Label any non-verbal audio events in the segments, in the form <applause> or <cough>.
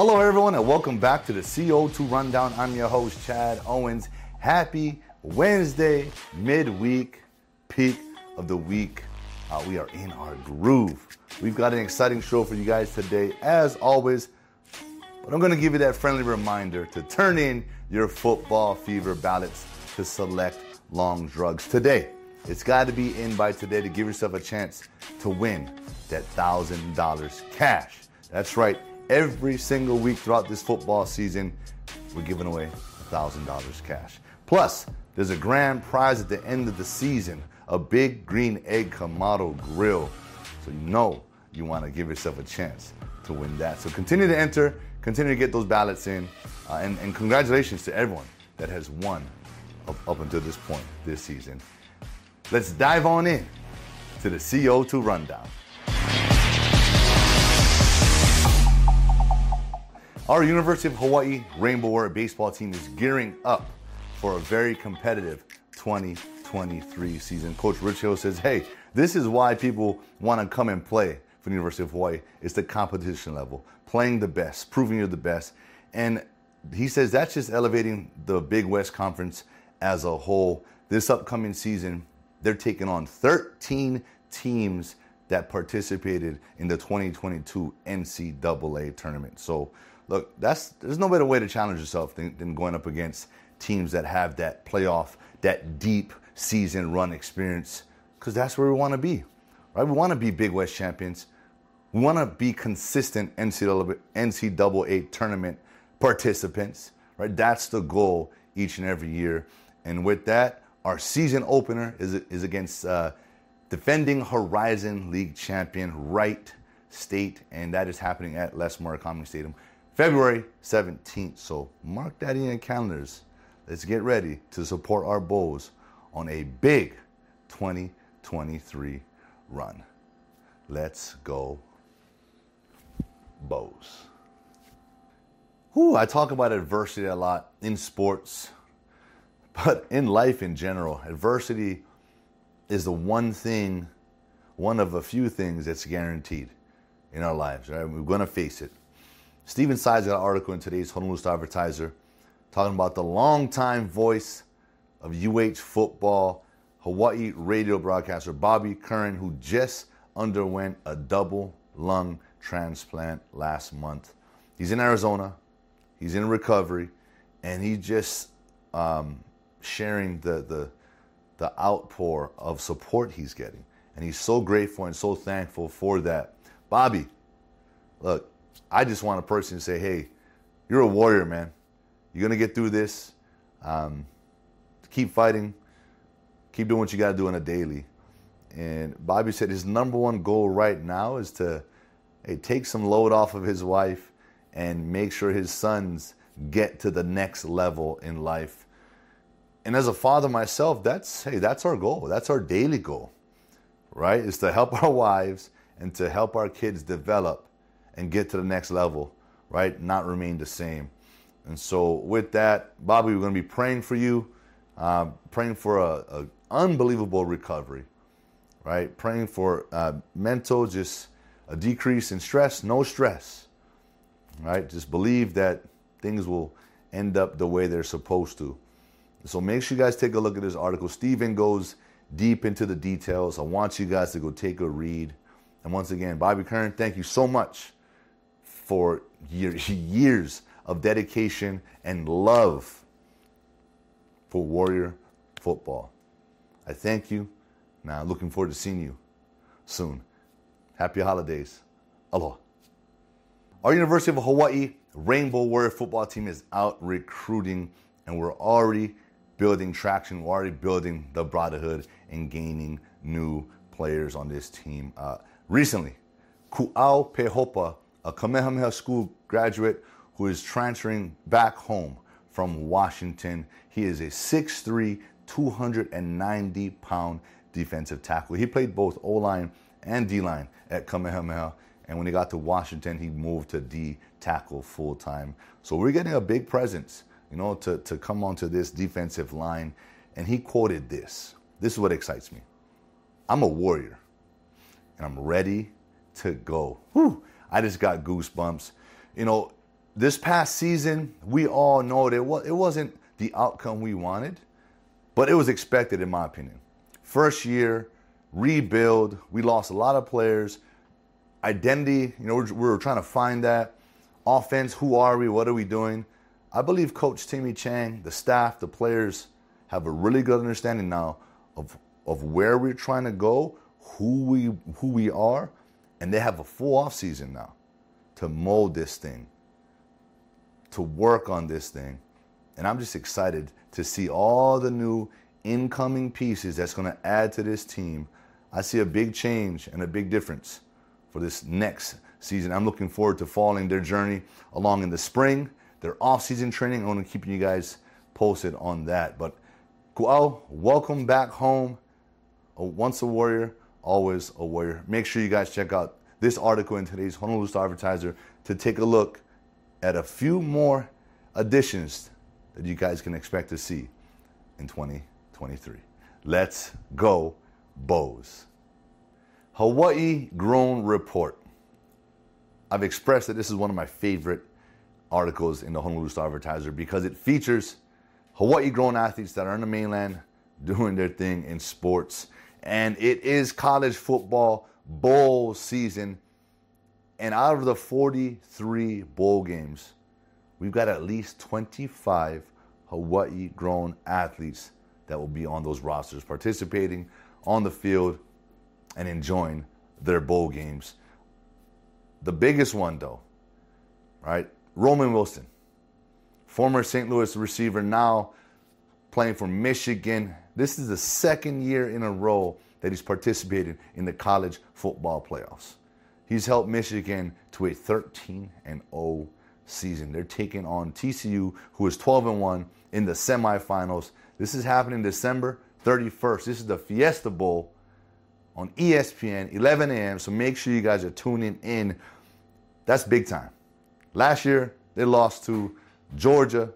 Hello, everyone, and welcome back to the CO2 Rundown. I'm your host, Chad Owens. Happy Wednesday, midweek, peak of the week. Uh, we are in our groove. We've got an exciting show for you guys today, as always. But I'm going to give you that friendly reminder to turn in your football fever ballots to select Long's Drugs today. It's got to be in by today to give yourself a chance to win that $1,000 cash. That's right. Every single week throughout this football season, we're giving away $1,000 cash. Plus, there's a grand prize at the end of the season a big green egg Kamado grill. So you know you want to give yourself a chance to win that. So continue to enter, continue to get those ballots in, uh, and, and, congratulations to everyone that has won up, up until this point this season. Let's dive on in to the CO2 rundown. Our University of Hawaii Rainbow Warrior baseball team is gearing up for a very competitive 2023 season. Coach Rich Hill says, hey, this is why people want to come and play for the University of Hawaii. It's the competition level, playing the best, proving you're the best. And he says that's just elevating the Big West Conference as a whole. This upcoming season, they're taking on 13 teams that participated in the 2022 NCAA tournament. So look, that's there's no better way to challenge yourself than, than going up against teams that have that playoff, that deep season run experience, because that's where we want to be, right? We want to be Big West champions. We want to be consistent NCAA, NCAA tournament participants, right? That's the goal each and every year. And with that, our season opener is, is against uh, defending Horizon League champion Wright State, and that is happening at Les Murakami Stadium. February 17th. So mark that in your calendars. Let's get ready to support our Bows on a big 2023 run. Let's go, Bows. Ooh, I talk about adversity a lot in sports, but in life in general, adversity is the one thing, one of a few things that's guaranteed in our lives, right? We're to face it. Stephen Tsai's got an article in today's Honolulu Star Advertiser talking about the longtime voice of UH football, Hawaii radio broadcaster Bobby Curran, who just underwent a double lung transplant last month. He's in Arizona, he's in recovery, and he just um, sharing the, the, the outpour of support he's getting. And he's so grateful and so thankful for that. Bobby, look, I just want a person to say, hey, you're a warrior, man. You're going to get through this. Um, keep fighting. Keep doing what you got to do on a daily. And Bobby said his number one goal right now is to hey, take some load off of his wife and make sure his sons get to the next level in life. And as a father myself, that's hey, that's our goal. That's our daily goal. Right? Is to help <laughs> our wives and to help our kids develop and get to the next level, right? Not remain the same. And so, with that, Bobby, we're going to be praying for you, uh, praying for a, a, unbelievable recovery, right? Praying for uh, mental, just a decrease in stress, no stress, right? Just believe that things will end up the way they're supposed to. So make sure you guys take a look at this article. Stephen goes deep into the details. I want you guys to go take a read. And once again, Bobby Curran, thank you so much for <laughs> years of dedication and love for Warrior football. I thank you. Now, looking forward to seeing you soon. Happy holidays. Aloha. Our University of Hawaii Rainbow Warrior football team is out recruiting, and we're already building traction. We're already building the brotherhood and gaining new players on this team. Uh, recently, Kuao Peihopa a Kamehameha School graduate who is transferring back home from Washington. He is a 6'3, 290 pound defensive tackle. He played both O line and D line at Kamehameha. And when he got to Washington, he moved to D tackle full time. So we're getting a big presence, you know, to, to come onto this defensive line. And he quoted this. This is what excites me. I'm a warrior and I'm ready to go. Whew. I just got goosebumps. You know, this past season, we all know that it wasn't the outcome we wanted, but it was expected, in my opinion. First year, rebuild. We lost a lot of players. Identity, you know, we were trying to find that. Offense, who are we? What are we doing? I believe Coach Timmy Chang, the staff, the players have a really good understanding now of, of where we're trying to go, who we who we are, and they have a full off season now to mold this thing, to work on this thing. And I'm just excited to see all the new incoming pieces that's going to add to this team. I see a big change and a big difference for this next season. I'm looking forward to following their journey along in the spring, their off-season training. I'm going to keep you guys posted on that. But Kuao, welcome back home. Once a warrior, always a warrior. Make sure you guys check out this article in today's Honolulu Star Advertiser to take a look at a few more additions that you guys can expect to see in 2023. Let's go, Bows. Hawaii Grown Report. I've expressed that this is one of my favorite articles in the Honolulu Star Advertiser because it features Hawaii grown athletes that are on the mainland doing their thing in sports. And it is college football bowl season. And out of the 43 bowl games, we've got at least 25 Hawaii grown athletes that will be on those rosters participating on the field and enjoying their bowl games. The biggest one, though, right? Roman Wilson, former St. Louis receiver, now playing for Michigan. This is the second year in a row that he's participated in the college football playoffs. He's helped Michigan to a 13 and 0 season. They're taking on TCU, who is 12 and 1 in the semifinals. This is happening December 31st. This is the Fiesta Bowl on ESPN, 11 a.m. So make sure you guys are tuning in. That's big time. Last year, they lost to Georgia.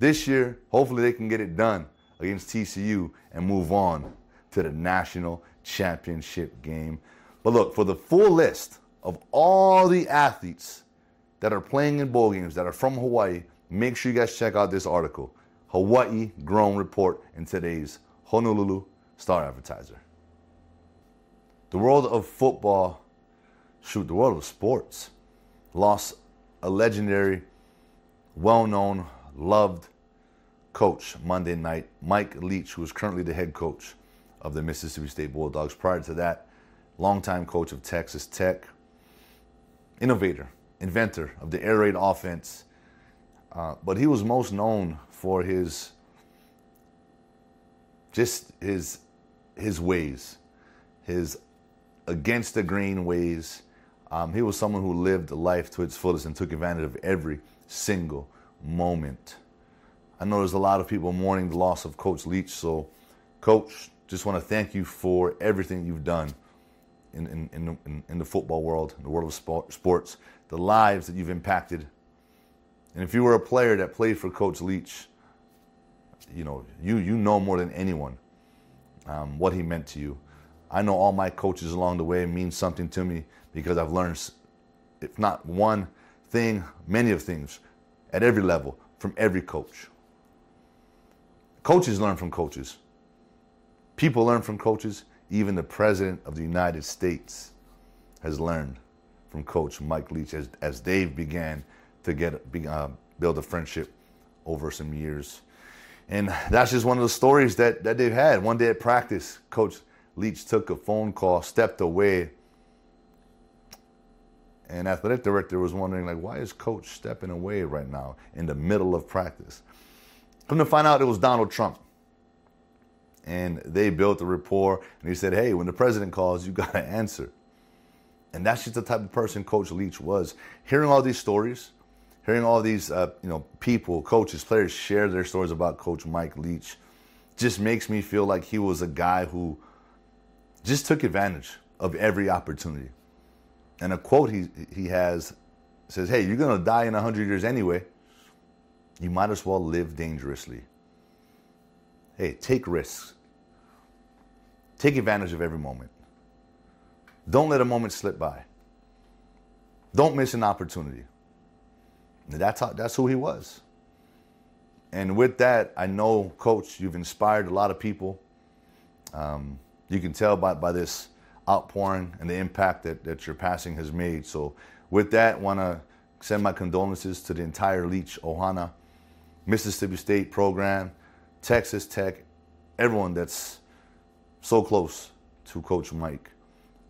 This year, hopefully, they can get it done against TCU and move on to the national championship game. But look, for the full list of all the athletes that are playing in bowl games that are from Hawaii, make sure you guys check out this article Hawaii Grown Report in today's Honolulu Star Advertiser. The world of football, shoot, the world of sports lost a legendary, well known, loved coach Monday night, Mike Leach, who is currently the head coach of the Mississippi State Bulldogs. Prior to that, longtime coach of Texas Tech, innovator, inventor of the air raid offense. Uh, but he was most known for his just his his ways, his against the grain ways. Um, he was someone who lived life to its fullest and took advantage of every single moment. I know there's a lot of people mourning the loss of Coach Leach, so Coach, just want to thank you for everything you've done in, in, in, in the football world, in the world of sports, the lives that you've impacted. And if you were a player that played for Coach Leach, you know, you, you know more than anyone um, what he meant to you. I know all my coaches along the way mean something to me because I've learned, if not one thing, many of things at every level from every coach. Coaches learn from coaches. People learn from coaches. Even the President of the United States has learned from Coach Mike Leach as, as Dave began to get uh, build a friendship over some years. And that's just one of the stories that, that they've had. One day at practice, Coach Leach took a phone call, stepped away, and athletic director was wondering, like, why is Coach stepping away right now in the middle of practice? Come to find out, it was Donald Trump and they built a rapport. And he said, "Hey, when the president calls, you got to answer." And that's just the type of person Coach Leach was. Hearing all these stories, hearing all these uh, you know people, coaches, players share their stories about Coach Mike Leach, just makes me feel like he was a guy who just took advantage of every opportunity. And a quote he he has says, "Hey, you're gonna die in hundred years anyway. You might as well live dangerously." Hey, take risks. Take advantage of every moment. Don't let a moment slip by. Don't miss an opportunity. that's how, that's who he was. And with that, I know, Coach, you've inspired a lot of people. Um, you can tell by, by this outpouring and the impact that, that your passing has made. So, with that, want to send my condolences to the entire Leach Ohana, Mississippi State program, Texas Tech, everyone that's so close to Coach Mike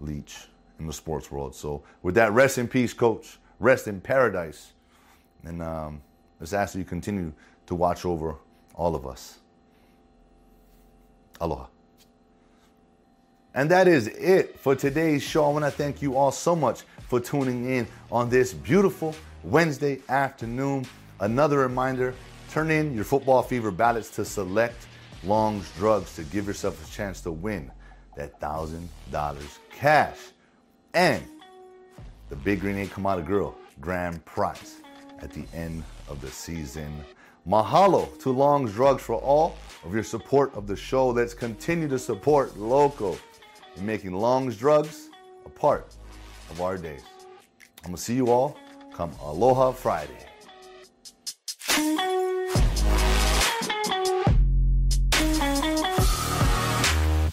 Leach in the sports world. So, with that, rest in peace, Coach. Rest in paradise. And um, let's ask you continue to watch over all of us. Aloha. And that is it for today's show. I want to thank you all so much for tuning in on this beautiful Wednesday afternoon. Another reminder turn in your football fever ballots to select Long's Drugs to give yourself a chance to win that $1,000 cash. And the Big Green Egg Kamado Grill grand prize at the end of the season. Mahalo to Long's Drugs for all of your support of the show. Let's continue to support local in making Long's Drugs a part of our days. I'm to see you all come Aloha Friday.